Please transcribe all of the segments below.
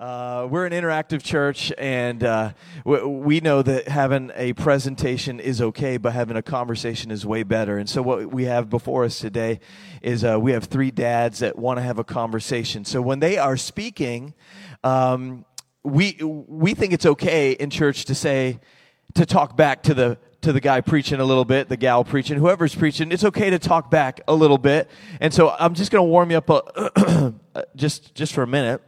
Uh, we're an interactive church, and uh, we, we know that having a presentation is okay, but having a conversation is way better. And so, what we have before us today is uh, we have three dads that want to have a conversation. So, when they are speaking, um, we we think it's okay in church to say to talk back to the to the guy preaching a little bit, the gal preaching, whoever's preaching. It's okay to talk back a little bit. And so, I'm just going to warm you up a, just just for a minute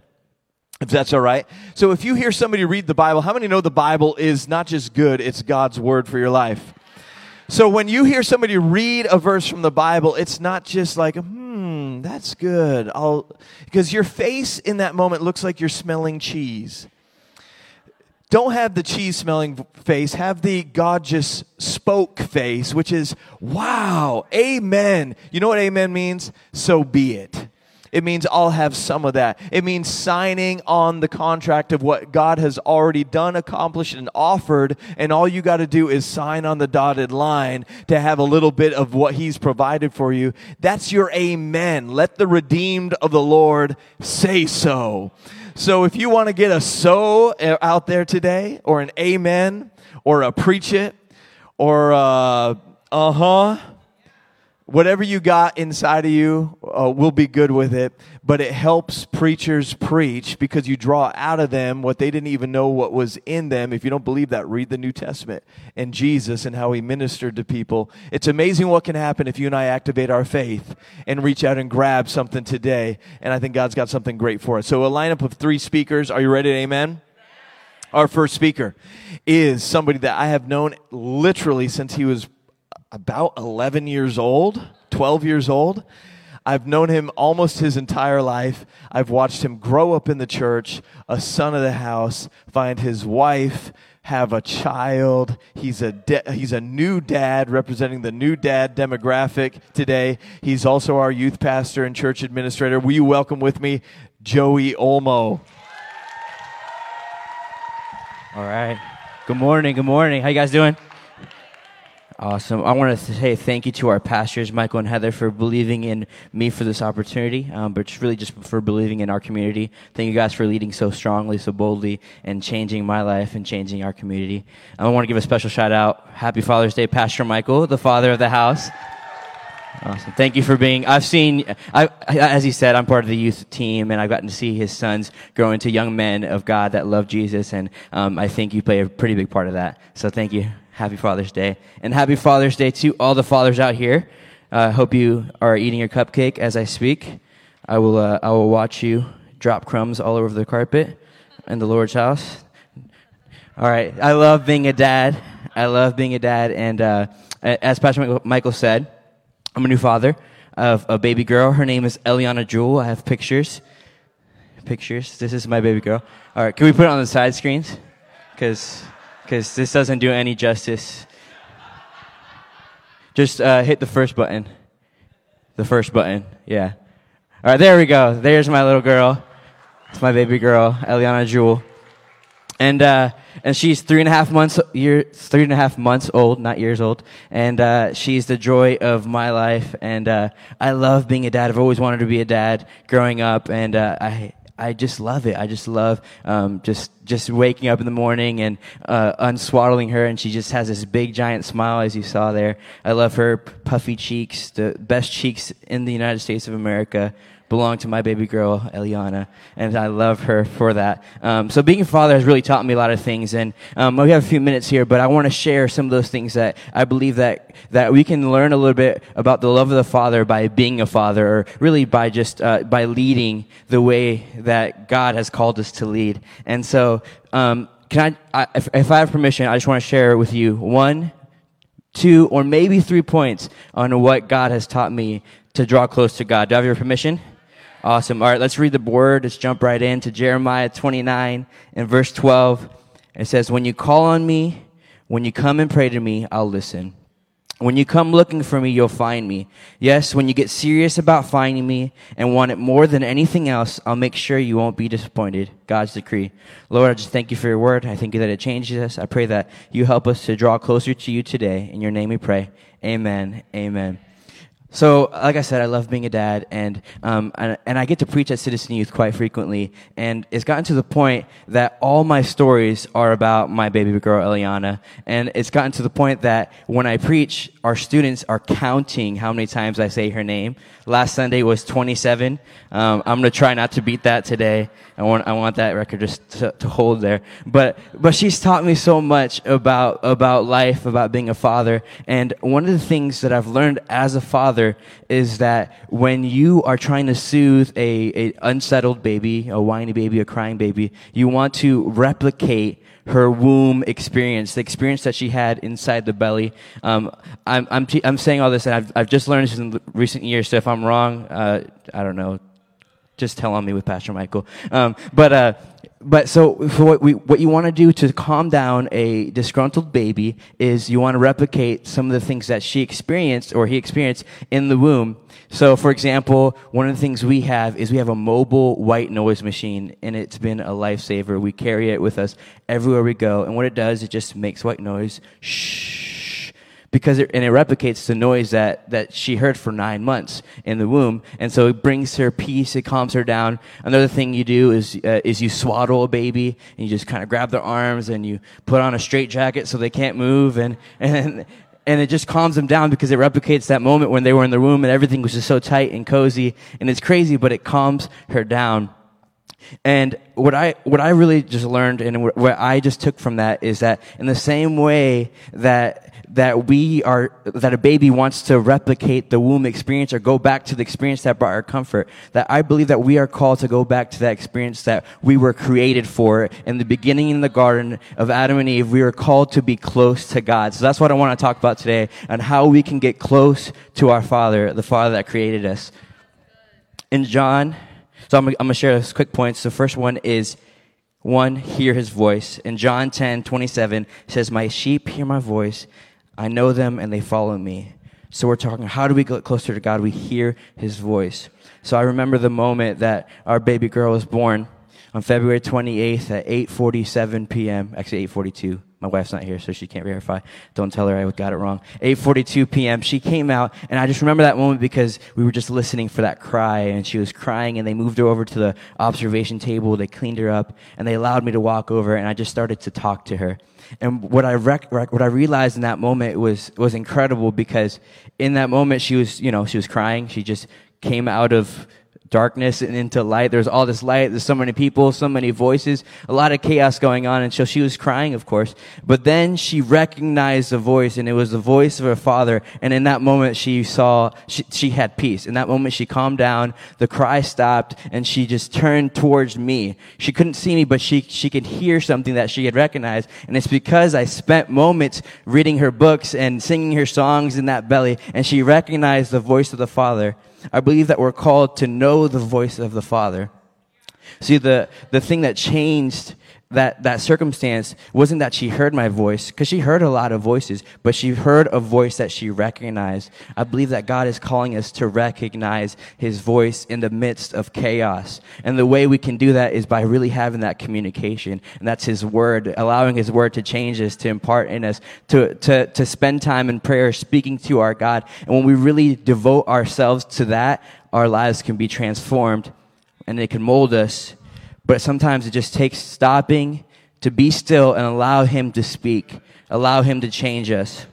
if that's all right. So if you hear somebody read the Bible, how many know the Bible is not just good, it's God's word for your life? So when you hear somebody read a verse from the Bible, it's not just like, hmm, that's good. I'll, because your face in that moment looks like you're smelling cheese. Don't have the cheese smelling face, have the God just spoke face, which is, wow, amen. You know what amen means? So be it. It means I'll have some of that. It means signing on the contract of what God has already done, accomplished, and offered. And all you got to do is sign on the dotted line to have a little bit of what He's provided for you. That's your amen. Let the redeemed of the Lord say so. So if you want to get a so out there today, or an amen, or a preach it, or uh huh, whatever you got inside of you, uh, we'll be good with it. But it helps preachers preach because you draw out of them what they didn't even know what was in them. If you don't believe that, read the New Testament and Jesus and how he ministered to people. It's amazing what can happen if you and I activate our faith and reach out and grab something today. And I think God's got something great for us. So a lineup of three speakers. Are you ready? Amen. Our first speaker is somebody that I have known literally since he was about 11 years old, 12 years old. I've known him almost his entire life. I've watched him grow up in the church, a son of the house, find his wife, have a child. He's a de- he's a new dad representing the new dad demographic today. He's also our youth pastor and church administrator. Will you welcome with me Joey Olmo? All right. Good morning. Good morning. How you guys doing? Awesome. I want to say thank you to our pastors, Michael and Heather, for believing in me for this opportunity, um, but really just for believing in our community. Thank you guys for leading so strongly, so boldly, and changing my life and changing our community. I want to give a special shout out. Happy Father's Day, Pastor Michael, the father of the house. Awesome. Thank you for being. I've seen, I, as he said, I'm part of the youth team, and I've gotten to see his sons grow into young men of God that love Jesus, and um, I think you play a pretty big part of that. So thank you. Happy Father's Day. And happy Father's Day to all the fathers out here. I uh, hope you are eating your cupcake as I speak. I will, uh, I will watch you drop crumbs all over the carpet in the Lord's house. All right. I love being a dad. I love being a dad. And uh, as Pastor Michael said, I'm a new father of a baby girl. Her name is Eliana Jewel. I have pictures. Pictures. This is my baby girl. All right. Can we put it on the side screens? Because because this doesn't do any justice. Just uh, hit the first button. The first button, yeah. All right, there we go. There's my little girl. It's my baby girl, Eliana Jewel. And, uh, and she's three and a half months, year, three and a half months old, not years old. And, uh, she's the joy of my life. And, uh, I love being a dad. I've always wanted to be a dad growing up. And, uh, I, I just love it. I just love um, just just waking up in the morning and uh, unswaddling her, and she just has this big giant smile, as you saw there. I love her puffy cheeks, the best cheeks in the United States of America belong to my baby girl, Eliana, and I love her for that. Um, so being a father has really taught me a lot of things, and um, we have a few minutes here, but I want to share some of those things that I believe that, that we can learn a little bit about the love of the father by being a father, or really by just, uh, by leading the way that God has called us to lead. And so, um, can I, I if, if I have permission, I just want to share with you one, two, or maybe three points on what God has taught me to draw close to God. Do I have your permission? Awesome. All right, let's read the word. Let's jump right into Jeremiah 29 and verse 12. It says, When you call on me, when you come and pray to me, I'll listen. When you come looking for me, you'll find me. Yes, when you get serious about finding me and want it more than anything else, I'll make sure you won't be disappointed. God's decree. Lord, I just thank you for your word. I thank you that it changes us. I pray that you help us to draw closer to you today. In your name we pray. Amen. Amen. So, like I said, I love being a dad, and, um, and, and I get to preach at Citizen Youth quite frequently. And it's gotten to the point that all my stories are about my baby girl, Eliana. And it's gotten to the point that when I preach, our students are counting how many times I say her name. Last Sunday was 27. Um, I'm to try not to beat that today. I want, I want that record just to, to hold there. But, but she's taught me so much about, about life, about being a father. And one of the things that I've learned as a father is that when you are trying to soothe a, a unsettled baby, a whiny baby, a crying baby, you want to replicate her womb experience, the experience that she had inside the belly. Um, I'm, I'm, I'm saying all this, and I've, I've just learned this in recent years, so if I'm wrong, uh, I don't know, just tell on me with Pastor Michael. Um, but, uh, but so, what, we, what you want to do to calm down a disgruntled baby is you want to replicate some of the things that she experienced or he experienced in the womb. So, for example, one of the things we have is we have a mobile white noise machine, and it's been a lifesaver. We carry it with us everywhere we go, and what it does, it just makes white noise. Shh because it, and it replicates the noise that, that she heard for nine months in the womb. And so it brings her peace, it calms her down. Another thing you do is, uh, is you swaddle a baby and you just kind of grab their arms and you put on a straight jacket so they can't move and, and, and it just calms them down because it replicates that moment when they were in the womb and everything was just so tight and cozy and it's crazy, but it calms her down. And what I, what I really just learned and what I just took from that is that in the same way that that we are, that a baby wants to replicate the womb experience or go back to the experience that brought our comfort. That I believe that we are called to go back to that experience that we were created for. In the beginning in the garden of Adam and Eve, we were called to be close to God. So that's what I want to talk about today and how we can get close to our Father, the Father that created us. In John, so I'm, I'm going to share those quick points. The first one is, one, hear his voice. In John 10, 27, says, My sheep hear my voice, I know them and they follow me. So we're talking, how do we get closer to God? We hear his voice. So I remember the moment that our baby girl was born on February 28th at 8:47 p.m. Actually 8:42. My wife's not here, so she can't verify. Don't tell her I got it wrong. 8:42 p.m. She came out, and I just remember that moment because we were just listening for that cry, and she was crying, and they moved her over to the observation table. They cleaned her up, and they allowed me to walk over, and I just started to talk to her. And what I rec- rec- what I realized in that moment was was incredible because in that moment she was you know she was crying. She just came out of darkness and into light. There's all this light. There's so many people, so many voices, a lot of chaos going on. And so she was crying, of course. But then she recognized the voice and it was the voice of her father. And in that moment, she saw, she, she had peace. In that moment, she calmed down. The cry stopped and she just turned towards me. She couldn't see me, but she, she could hear something that she had recognized. And it's because I spent moments reading her books and singing her songs in that belly and she recognized the voice of the father. I believe that we're called to know the voice of the Father. See, the, the thing that changed that, that circumstance wasn't that she heard my voice, because she heard a lot of voices, but she heard a voice that she recognized. I believe that God is calling us to recognize His voice in the midst of chaos. And the way we can do that is by really having that communication. And that's His Word, allowing His Word to change us, to impart in us, to, to, to spend time in prayer, speaking to our God. And when we really devote ourselves to that, our lives can be transformed and they can mold us but sometimes it just takes stopping to be still and allow Him to speak, allow Him to change us.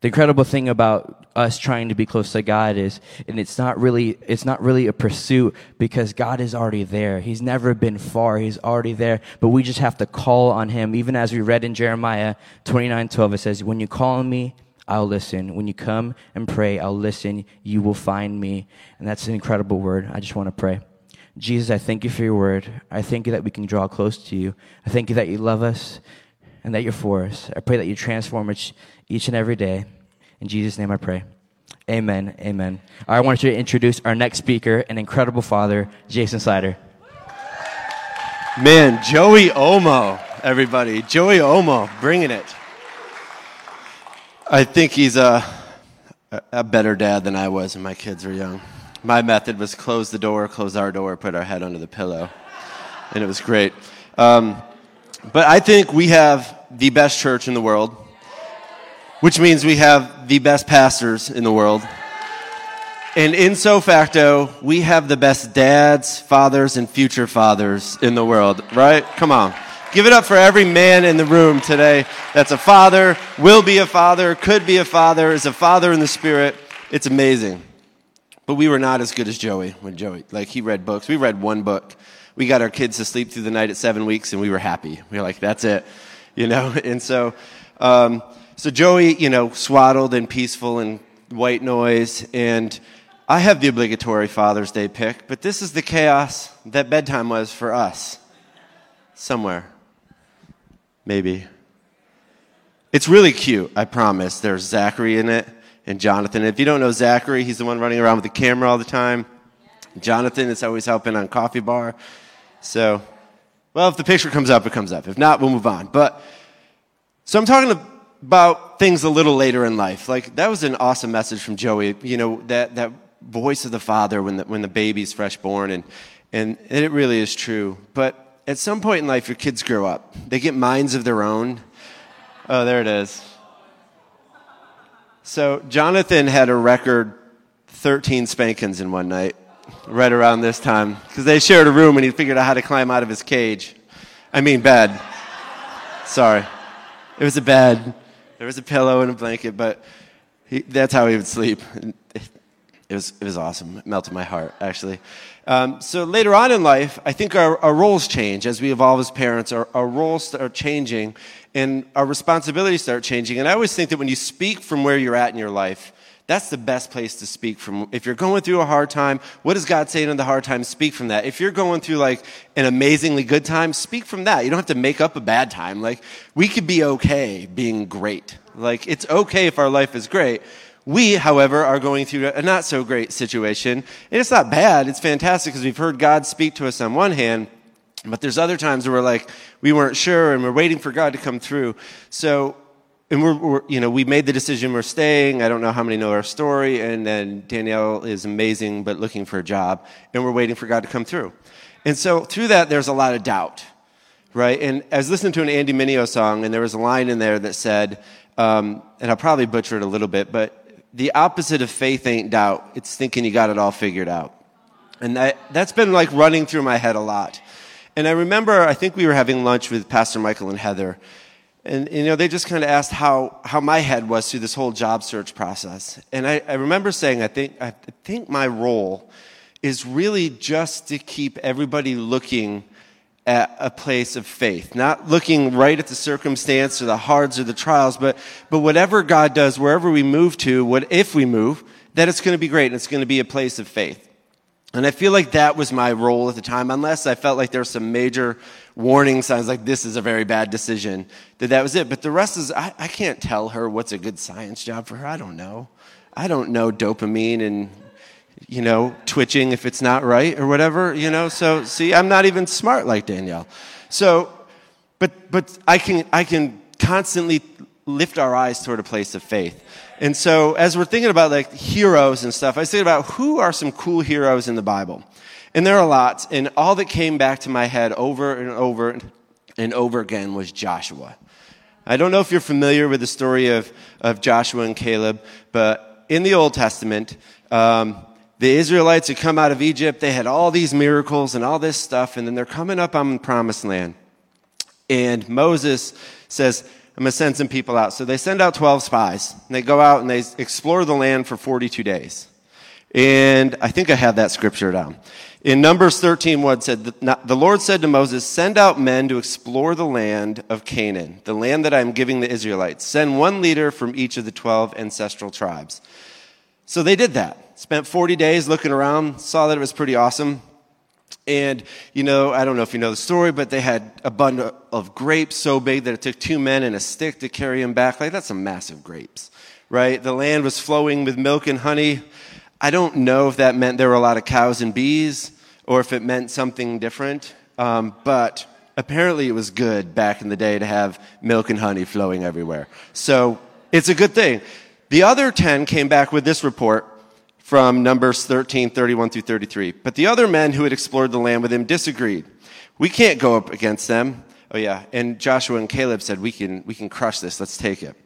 The incredible thing about us trying to be close to God is, and it's not really, it's not really a pursuit because God is already there. He's never been far. He's already there. But we just have to call on Him. Even as we read in Jeremiah 29, 12, it says, when you call on me, I'll listen. When you come and pray, I'll listen. You will find me. And that's an incredible word. I just want to pray. Jesus, I thank you for your word. I thank you that we can draw close to you. I thank you that you love us and that you're for us. I pray that you transform each, each and every day. In Jesus' name I pray. Amen. Amen. I want you to introduce our next speaker, an incredible father, Jason Slider. Man, Joey Omo, everybody. Joey Omo, bringing it. I think he's a, a better dad than I was when my kids were young my method was close the door, close our door, put our head under the pillow. And it was great. Um, but I think we have the best church in the world. which means we have the best pastors in the world. And in so facto, we have the best dads, fathers, and future fathers in the world, right? Come on. Give it up for every man in the room today that's a father, will be a father, could be a father, is a father in the spirit. It's amazing. But we were not as good as Joey when Joey, like, he read books. We read one book. We got our kids to sleep through the night at seven weeks, and we were happy. We were like, that's it, you know? And so, um, so Joey, you know, swaddled and peaceful and white noise. And I have the obligatory Father's Day pic, but this is the chaos that bedtime was for us. Somewhere. Maybe. It's really cute, I promise. There's Zachary in it and Jonathan. If you don't know Zachary, he's the one running around with the camera all the time. Jonathan is always helping on coffee bar. So, well, if the picture comes up, it comes up. If not, we'll move on. But, so I'm talking about things a little later in life. Like, that was an awesome message from Joey. You know, that, that voice of the father when the, when the baby's fresh born, and, and, and it really is true. But at some point in life, your kids grow up. They get minds of their own. Oh, there it is. So, Jonathan had a record 13 spankings in one night, right around this time, because they shared a room and he figured out how to climb out of his cage. I mean, bed. Sorry. It was a bed. There was a pillow and a blanket, but he, that's how he would sleep. It was, it was awesome. It melted my heart, actually. Um, so later on in life, I think our, our roles change as we evolve as parents. Our, our roles start changing and our responsibilities start changing. And I always think that when you speak from where you're at in your life, that's the best place to speak from. If you're going through a hard time, what is God saying in the hard time? Speak from that. If you're going through like an amazingly good time, speak from that. You don't have to make up a bad time. Like, we could be okay being great. Like, it's okay if our life is great. We, however, are going through a not so great situation. And it's not bad, it's fantastic because we've heard God speak to us on one hand, but there's other times where we're like, we weren't sure and we're waiting for God to come through. So, and we're, we're, you know, we made the decision we're staying. I don't know how many know our story. And then Danielle is amazing, but looking for a job. And we're waiting for God to come through. And so through that, there's a lot of doubt, right? And I was listening to an Andy Mineo song, and there was a line in there that said, um, and I'll probably butcher it a little bit, but the opposite of faith ain't doubt. It's thinking you got it all figured out. And that, that's been like running through my head a lot. And I remember, I think we were having lunch with Pastor Michael and Heather. And, you know, they just kind of asked how, how my head was through this whole job search process. And I, I remember saying, I think, I think my role is really just to keep everybody looking at a place of faith, not looking right at the circumstance or the hards or the trials, but, but whatever God does, wherever we move to, what if we move, that it's going to be great and it's going to be a place of faith. And I feel like that was my role at the time, unless I felt like there were some major warning signs like this is a very bad decision, that that was it. But the rest is, I, I can't tell her what's a good science job for her. I don't know. I don't know dopamine and you know, twitching if it's not right or whatever, you know. So, see, I'm not even smart like Danielle. So, but, but I, can, I can constantly lift our eyes toward a place of faith. And so, as we're thinking about like heroes and stuff, I thinking about who are some cool heroes in the Bible. And there are lots. And all that came back to my head over and over and over again was Joshua. I don't know if you're familiar with the story of, of Joshua and Caleb, but in the Old Testament, um, the Israelites had come out of Egypt. They had all these miracles and all this stuff, and then they're coming up on the promised land. And Moses says, I'm going to send some people out. So they send out 12 spies. And they go out and they explore the land for 42 days. And I think I have that scripture down. In Numbers 13, one said, The Lord said to Moses, Send out men to explore the land of Canaan, the land that I am giving the Israelites. Send one leader from each of the 12 ancestral tribes. So they did that. Spent 40 days looking around, saw that it was pretty awesome. And, you know, I don't know if you know the story, but they had a bundle of grapes so big that it took two men and a stick to carry them back. Like, that's some massive grapes, right? The land was flowing with milk and honey. I don't know if that meant there were a lot of cows and bees or if it meant something different, um, but apparently it was good back in the day to have milk and honey flowing everywhere. So it's a good thing. The other 10 came back with this report from Numbers 13, 31 through 33. But the other men who had explored the land with him disagreed. We can't go up against them. Oh, yeah. And Joshua and Caleb said, We can, we can crush this. Let's take it.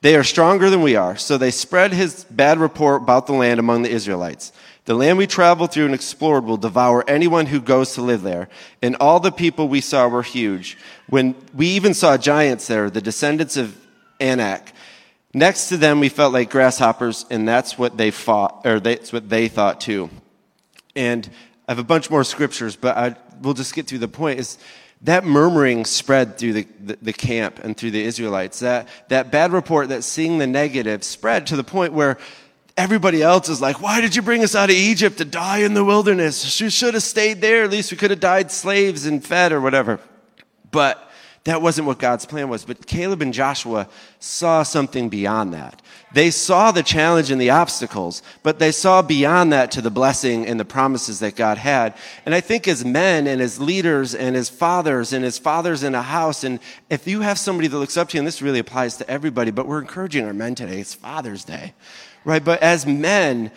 They are stronger than we are. So they spread his bad report about the land among the Israelites. The land we traveled through and explored will devour anyone who goes to live there. And all the people we saw were huge. When we even saw giants there, the descendants of Anak. Next to them, we felt like grasshoppers, and that's what they fought, or that's what they thought too. And I have a bunch more scriptures, but I, we'll just get through the point. Is that murmuring spread through the, the, the, camp and through the Israelites? That, that bad report, that seeing the negative, spread to the point where everybody else is like, Why did you bring us out of Egypt to die in the wilderness? You should have stayed there. At least we could have died slaves and fed or whatever. But that wasn't what God's plan was. But Caleb and Joshua saw something beyond that. They saw the challenge and the obstacles, but they saw beyond that to the blessing and the promises that God had. And I think as men and as leaders and as fathers and as fathers in a house, and if you have somebody that looks up to you, and this really applies to everybody, but we're encouraging our men today, it's Father's Day, right? But as men,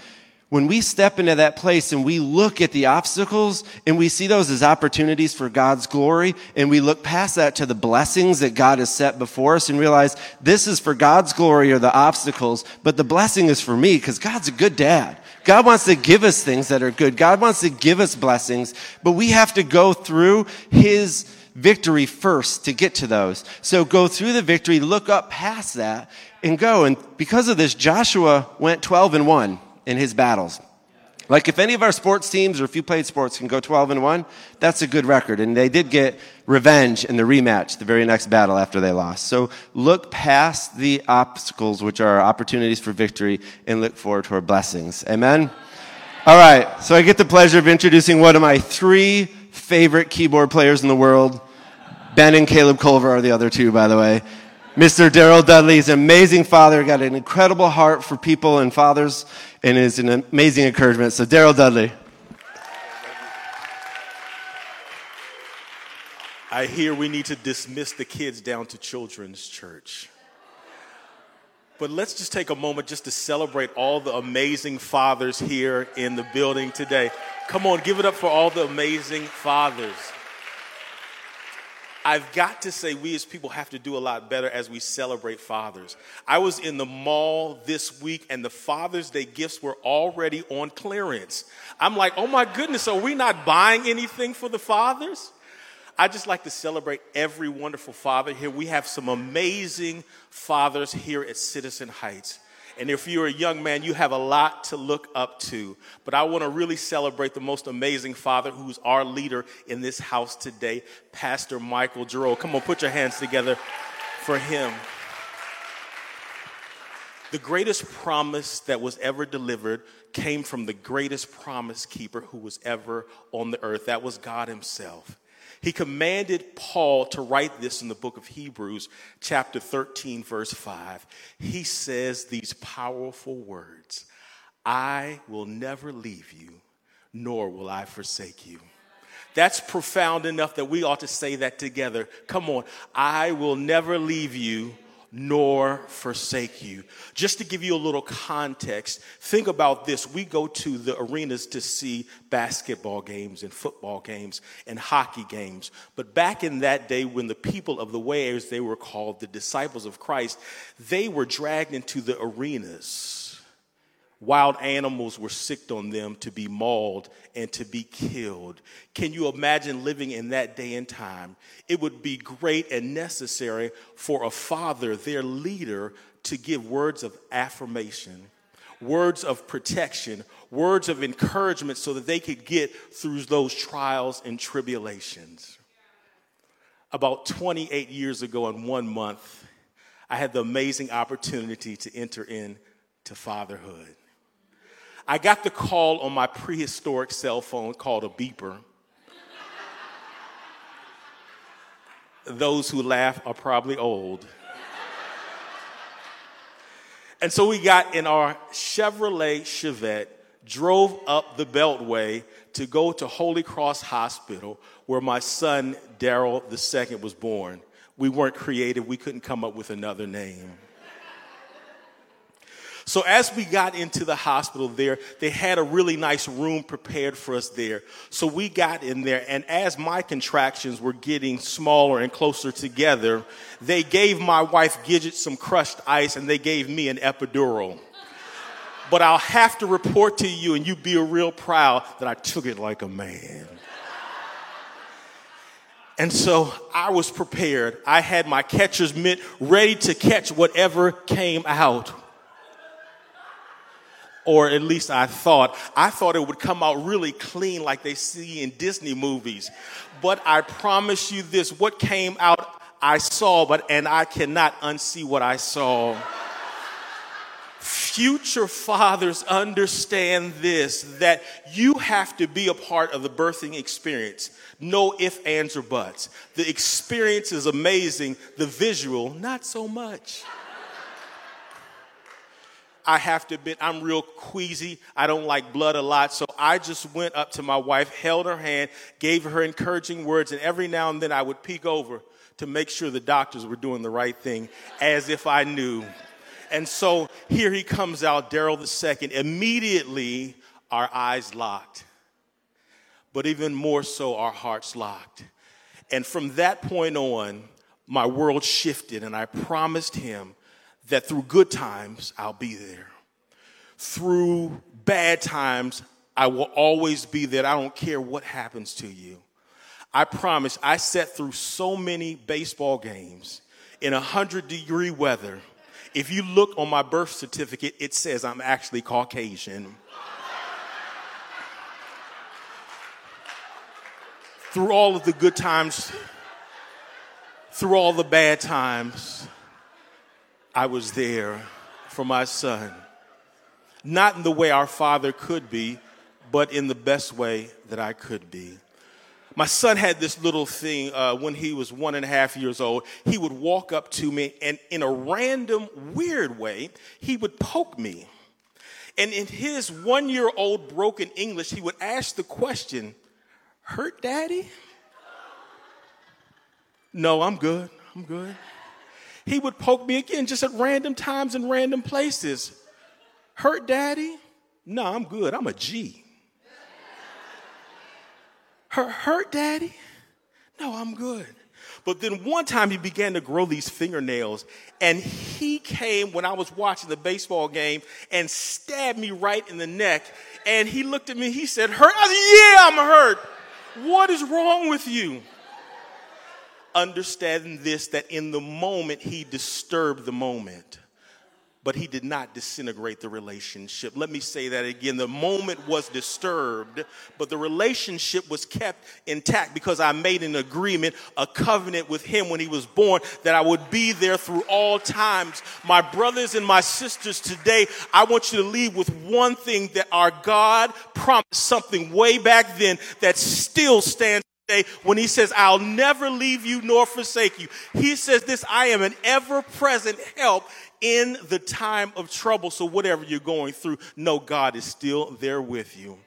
when we step into that place and we look at the obstacles and we see those as opportunities for God's glory and we look past that to the blessings that God has set before us and realize this is for God's glory or the obstacles, but the blessing is for me because God's a good dad. God wants to give us things that are good. God wants to give us blessings, but we have to go through His victory first to get to those. So go through the victory, look up past that and go. And because of this, Joshua went 12 and 1 in his battles. Like if any of our sports teams or if you played sports can go 12 and 1, that's a good record. And they did get revenge in the rematch, the very next battle after they lost. So look past the obstacles, which are opportunities for victory, and look forward to our blessings. Amen? All right. So I get the pleasure of introducing one of my three favorite keyboard players in the world. Ben and Caleb Culver are the other two, by the way. Mr. Daryl Dudley is an amazing father, got an incredible heart for people and fathers, and it is an amazing encouragement. So, Daryl Dudley. I hear we need to dismiss the kids down to children's church. But let's just take a moment just to celebrate all the amazing fathers here in the building today. Come on, give it up for all the amazing fathers. I've got to say, we as people have to do a lot better as we celebrate fathers. I was in the mall this week, and the Father's Day gifts were already on clearance. I'm like, oh my goodness, are we not buying anything for the fathers? I just like to celebrate every wonderful father here. We have some amazing fathers here at Citizen Heights. And if you're a young man, you have a lot to look up to. But I want to really celebrate the most amazing father who's our leader in this house today, Pastor Michael Giroux. Come on, put your hands together for him. The greatest promise that was ever delivered came from the greatest promise keeper who was ever on the earth. That was God Himself. He commanded Paul to write this in the book of Hebrews, chapter 13, verse 5. He says these powerful words I will never leave you, nor will I forsake you. That's profound enough that we ought to say that together. Come on. I will never leave you, nor forsake you. Just to give you a little context, think about this. We go to the arenas to see basketball games and football games and hockey games. But back in that day, when the people of the way, as they were called, the disciples of Christ, they were dragged into the arenas Wild animals were sicked on them to be mauled and to be killed. Can you imagine living in that day and time? It would be great and necessary for a father, their leader, to give words of affirmation, words of protection, words of encouragement so that they could get through those trials and tribulations. About 28 years ago, in one month, I had the amazing opportunity to enter into fatherhood. I got the call on my prehistoric cell phone called a beeper. Those who laugh are probably old. And so we got in our Chevrolet Chevette, drove up the Beltway to go to Holy Cross Hospital, where my son, Daryl II, was born. We weren't creative, we couldn't come up with another name. So as we got into the hospital there, they had a really nice room prepared for us there. So we got in there, and as my contractions were getting smaller and closer together, they gave my wife Gidget some crushed ice and they gave me an epidural. But I'll have to report to you, and you be a real proud that I took it like a man. And so I was prepared. I had my catcher's mitt ready to catch whatever came out or at least I thought. I thought it would come out really clean like they see in Disney movies. But I promise you this what came out, I saw, but and I cannot unsee what I saw. Future fathers understand this that you have to be a part of the birthing experience. No ifs, ands, or buts. The experience is amazing, the visual, not so much. I have to admit, I'm real queasy. I don't like blood a lot. So I just went up to my wife, held her hand, gave her encouraging words, and every now and then I would peek over to make sure the doctors were doing the right thing as if I knew. And so here he comes out, Daryl II. Immediately, our eyes locked, but even more so, our hearts locked. And from that point on, my world shifted, and I promised him that through good times, I'll be there. Through bad times, I will always be there. I don't care what happens to you. I promise, I sat through so many baseball games in 100 degree weather. If you look on my birth certificate, it says I'm actually Caucasian. through all of the good times, through all the bad times, I was there for my son. Not in the way our father could be, but in the best way that I could be. My son had this little thing uh, when he was one and a half years old. He would walk up to me and, in a random, weird way, he would poke me. And in his one year old broken English, he would ask the question, Hurt daddy? No, I'm good. I'm good he would poke me again just at random times and random places. Hurt daddy? No, I'm good. I'm a G. Hurt, hurt daddy? No, I'm good. But then one time he began to grow these fingernails, and he came when I was watching the baseball game and stabbed me right in the neck. And he looked at me, he said, Hurt? I said, Yeah, I'm hurt. What is wrong with you? Understanding this that in the moment he disturbed the moment but he did not disintegrate the relationship. Let me say that again. The moment was disturbed, but the relationship was kept intact because I made an agreement, a covenant with him when he was born that I would be there through all times. My brothers and my sisters, today, I want you to leave with one thing that our God promised something way back then that still stands when he says, I'll never leave you nor forsake you. He says this, I am an ever present help in the time of trouble. So whatever you're going through, know God is still there with you.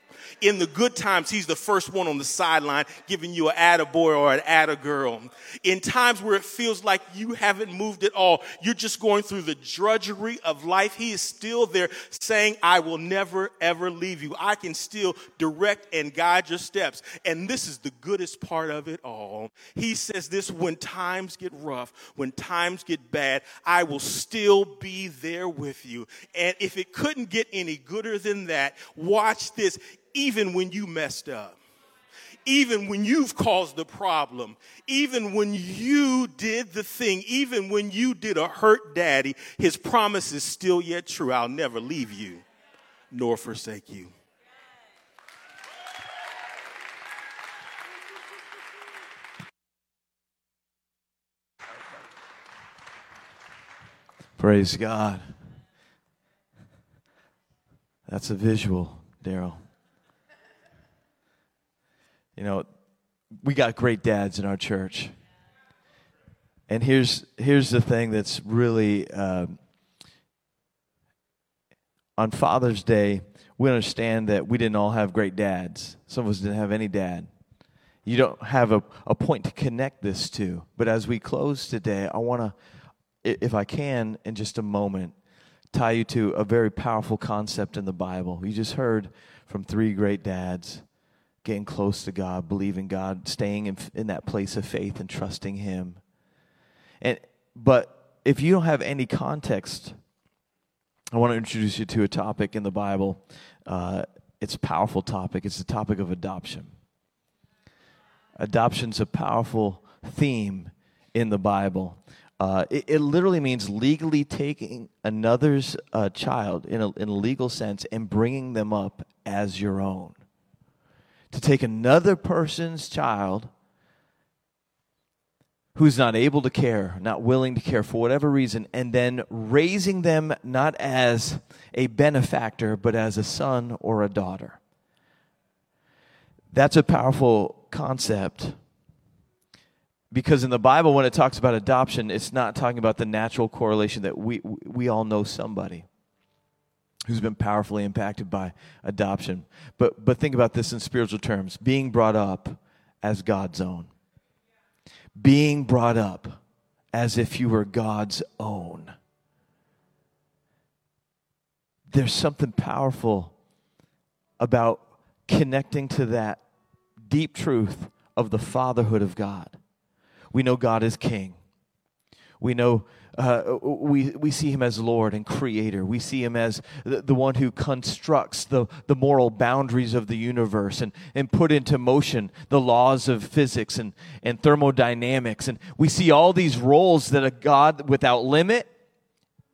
In the good times, he's the first one on the sideline giving you an attaboy or an add-a-girl. In times where it feels like you haven't moved at all, you're just going through the drudgery of life, he is still there saying, I will never ever leave you. I can still direct and guide your steps. And this is the goodest part of it all. He says this when times get rough, when times get bad, I will still be there with you. And if it couldn't get any gooder than that, watch this even when you messed up, even when you've caused the problem, even when you did the thing, even when you did a hurt daddy, his promise is still yet true. I'll never leave you nor forsake you. Praise God. That's a visual, Daryl. You know, we got great dads in our church. And here's here's the thing that's really uh, on Father's Day. We understand that we didn't all have great dads. Some of us didn't have any dad. You don't have a, a point to connect this to. But as we close today, I want to, if I can, in just a moment, tie you to a very powerful concept in the Bible. We just heard from three great dads getting close to God, believing God, staying in, in that place of faith and trusting Him. And but if you don't have any context, I want to introduce you to a topic in the Bible. Uh, it's a powerful topic. It's the topic of adoption. Adoption's a powerful theme in the Bible. Uh, it, it, literally means legally taking another's uh, child in a, in a legal sense and bringing them up as your own. To take another person's child who's not able to care, not willing to care for whatever reason, and then raising them not as a benefactor, but as a son or a daughter. That's a powerful concept because in the Bible, when it talks about adoption, it's not talking about the natural correlation that we, we all know somebody who's been powerfully impacted by adoption. But, but think about this in spiritual terms being brought up as God's own being brought up as if you were God's own. There's something powerful about connecting to that deep truth of the fatherhood of God. We know God is king. We know uh, we, we see him as Lord and Creator. We see him as the, the, one who constructs the, the moral boundaries of the universe and, and put into motion the laws of physics and, and thermodynamics. And we see all these roles that a God without limit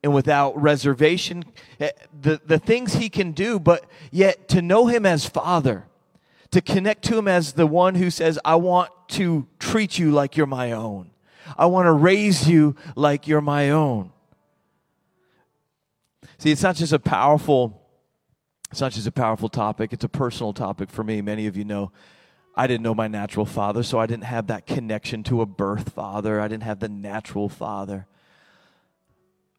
and without reservation, eh, the, the things he can do, but yet to know him as Father, to connect to him as the one who says, I want to treat you like you're my own. I want to raise you like you're my own. See, it's not just a powerful it's not just a powerful topic, it's a personal topic for me. Many of you know I didn't know my natural father, so I didn't have that connection to a birth father. I didn't have the natural father.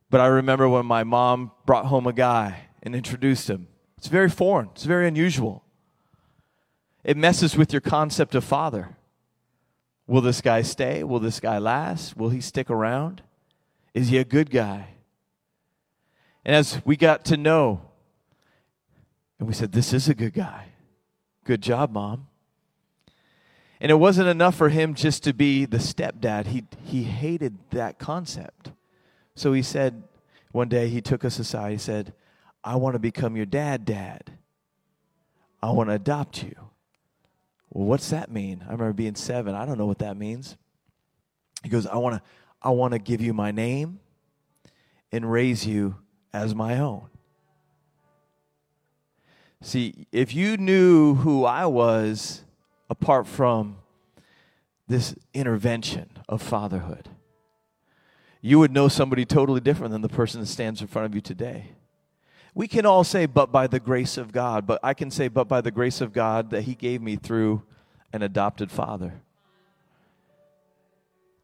But I remember when my mom brought home a guy and introduced him. It's very foreign, it's very unusual. It messes with your concept of father. Will this guy stay? Will this guy last? Will he stick around? Is he a good guy? And as we got to know, and we said, This is a good guy. Good job, mom. And it wasn't enough for him just to be the stepdad. He, he hated that concept. So he said, one day he took us aside. He said, I want to become your dad, dad. I want to adopt you. Well, what's that mean? I remember being seven. I don't know what that means. He goes, I want to I want to give you my name and raise you as my own. See, if you knew who I was apart from this intervention of fatherhood, you would know somebody totally different than the person that stands in front of you today. We can all say, but by the grace of God. But I can say, but by the grace of God that He gave me through an adopted father.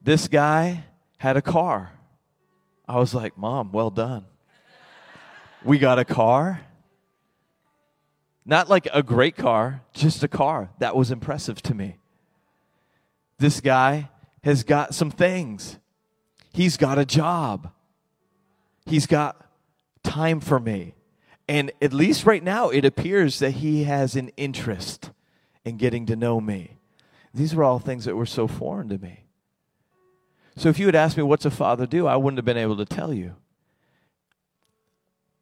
This guy had a car. I was like, Mom, well done. We got a car. Not like a great car, just a car. That was impressive to me. This guy has got some things. He's got a job. He's got time for me. And at least right now, it appears that he has an interest in getting to know me. These were all things that were so foreign to me. So if you had asked me, what's a father do? I wouldn't have been able to tell you.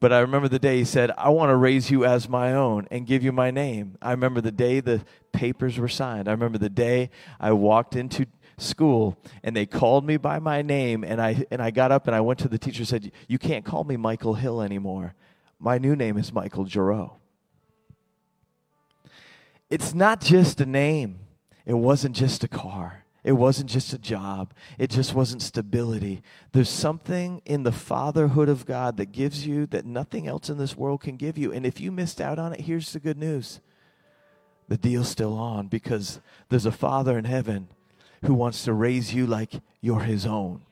But I remember the day he said, I want to raise you as my own and give you my name. I remember the day the papers were signed. I remember the day I walked into school and they called me by my name and I and I got up and I went to the teacher and said, You can't call me Michael Hill anymore. My new name is Michael Giroux. It's not just a name, it wasn't just a car. It wasn't just a job. It just wasn't stability. There's something in the fatherhood of God that gives you that nothing else in this world can give you. And if you missed out on it, here's the good news the deal's still on because there's a Father in heaven who wants to raise you like you're his own.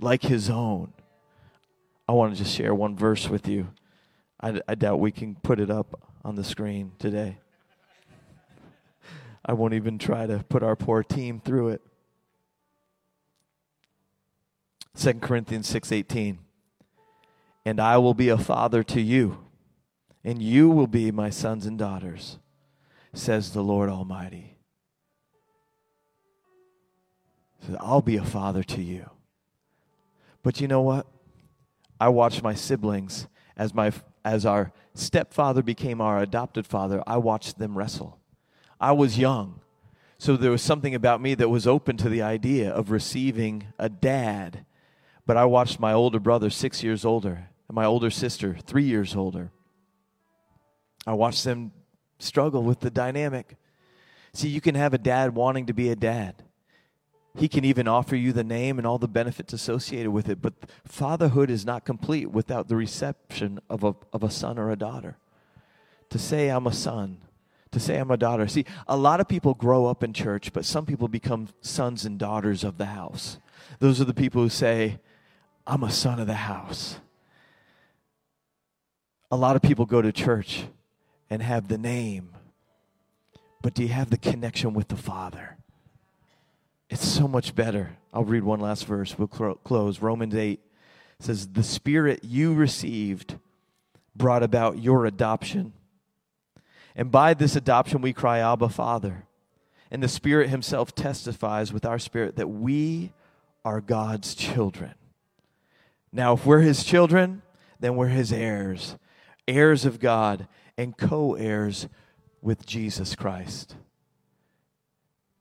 Like his own. I want to just share one verse with you. I, I doubt we can put it up on the screen today. I won't even try to put our poor team through it. 2 Corinthians 6:18. and I will be a father to you, and you will be my sons and daughters, says the Lord Almighty. Says, I'll be a father to you. But you know what? I watched my siblings as my as our stepfather became our adopted father, I watched them wrestle. I was young. So there was something about me that was open to the idea of receiving a dad. But I watched my older brother, six years older, and my older sister, three years older. I watched them struggle with the dynamic. See, you can have a dad wanting to be a dad. He can even offer you the name and all the benefits associated with it, but fatherhood is not complete without the reception of a, of a son or a daughter. To say, I'm a son, to say, I'm a daughter. See, a lot of people grow up in church, but some people become sons and daughters of the house. Those are the people who say, I'm a son of the house. A lot of people go to church and have the name, but do you have the connection with the Father? It's so much better. I'll read one last verse. We'll close. Romans 8 says, The Spirit you received brought about your adoption. And by this adoption we cry, Abba, Father. And the Spirit Himself testifies with our spirit that we are God's children. Now, if we're His children, then we're His heirs, heirs of God, and co heirs with Jesus Christ.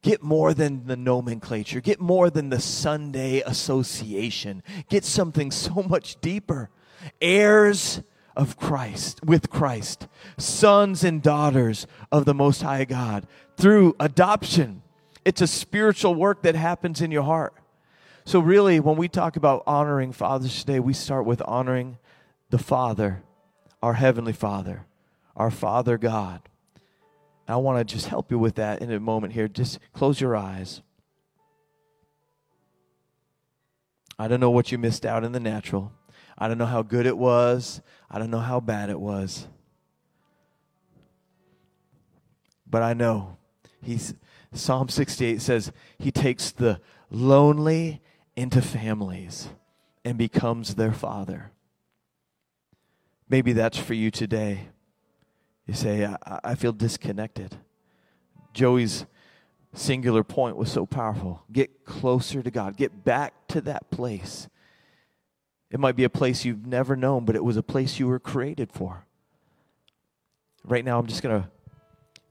Get more than the nomenclature. Get more than the Sunday association. Get something so much deeper. Heirs of Christ, with Christ, sons and daughters of the Most High God through adoption. It's a spiritual work that happens in your heart. So, really, when we talk about honoring Father's Day, we start with honoring the Father, our Heavenly Father, our Father God. I want to just help you with that in a moment here. Just close your eyes. I don't know what you missed out in the natural. I don't know how good it was. I don't know how bad it was. But I know he's Psalm 68 says he takes the lonely into families and becomes their father. Maybe that's for you today. You say, I, I feel disconnected. Joey's singular point was so powerful. Get closer to God, get back to that place. It might be a place you've never known, but it was a place you were created for. Right now, I'm just going to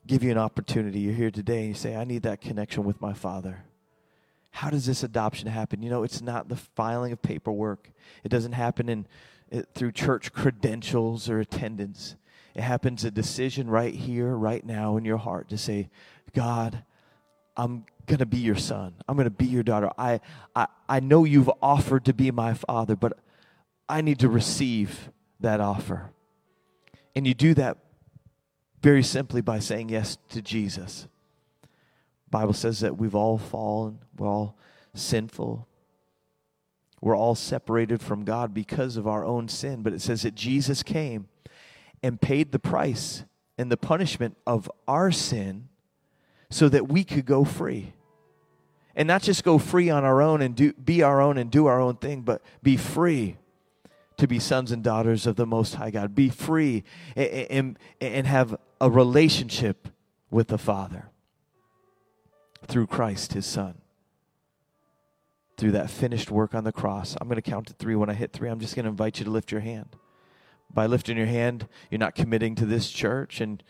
give you an opportunity. You're here today and you say, I need that connection with my Father. How does this adoption happen? You know, it's not the filing of paperwork, it doesn't happen in, it, through church credentials or attendance. It happens a decision right here, right now in your heart to say, God, I'm going to be your son. I'm going to be your daughter. I, I, I know you've offered to be my father, but I need to receive that offer. And you do that very simply by saying yes to Jesus. Bible says that we've all fallen, we're all sinful. We're all separated from God because of our own sin, but it says that Jesus came and paid the price and the punishment of our sin so that we could go free. And not just go free on our own and do, be our own and do our own thing, but be free to be sons and daughters of the Most High God. Be free and, and, and have a relationship with the Father through Christ, His Son. Through that finished work on the cross. I'm going to count to three. When I hit three, I'm just going to invite you to lift your hand by lifting your hand, you're not committing to this church, and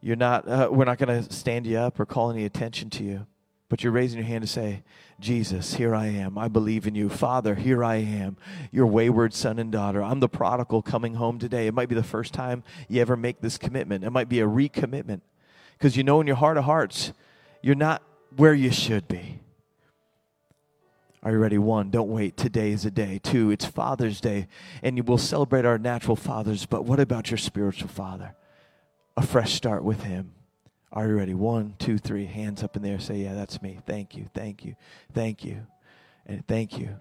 you're not. Uh, we're not going to stand you up or call any attention to you. But you're raising your hand to say, Jesus, here I am. I believe in you. Father, here I am, your wayward son and daughter. I'm the prodigal coming home today. It might be the first time you ever make this commitment. It might be a recommitment because you know in your heart of hearts, you're not where you should be. Are you ready? One, don't wait. Today is a day. Two, it's Father's Day, and we'll celebrate our natural fathers, but what about your spiritual father? A fresh start with him. Are you ready? One, two, three. Hands up in there. Say, Yeah, that's me. Thank you. Thank you. Thank you. And thank you.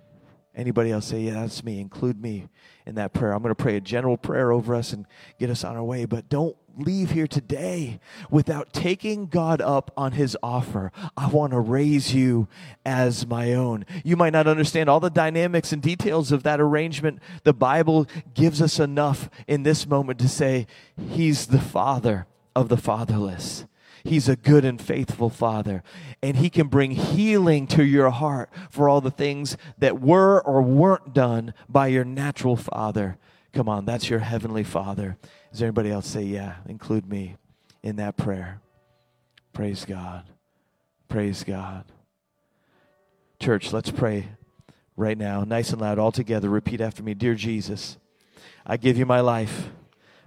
Anybody else say, Yeah, that's me? Include me in that prayer. I'm going to pray a general prayer over us and get us on our way. But don't leave here today without taking God up on his offer. I want to raise you as my own. You might not understand all the dynamics and details of that arrangement. The Bible gives us enough in this moment to say, He's the Father of the fatherless. He's a good and faithful Father. And He can bring healing to your heart for all the things that were or weren't done by your natural Father. Come on, that's your Heavenly Father. Is there anybody else say, Yeah, include me in that prayer? Praise God. Praise God. Church, let's pray right now, nice and loud, all together. Repeat after me Dear Jesus, I give you my life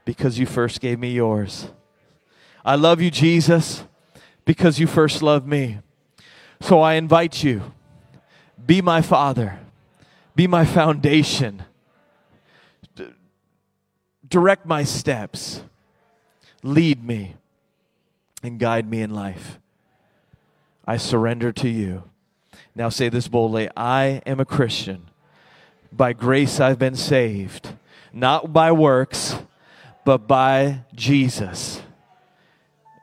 because you first gave me yours. I love you, Jesus, because you first loved me. So I invite you, be my Father, be my foundation direct my steps, lead me, and guide me in life. I surrender to you. Now say this boldly I am a Christian. By grace I've been saved, not by works, but by Jesus.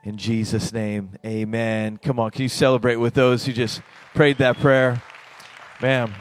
In Jesus' name, amen. Come on, can you celebrate with those who just prayed that prayer? Ma'am.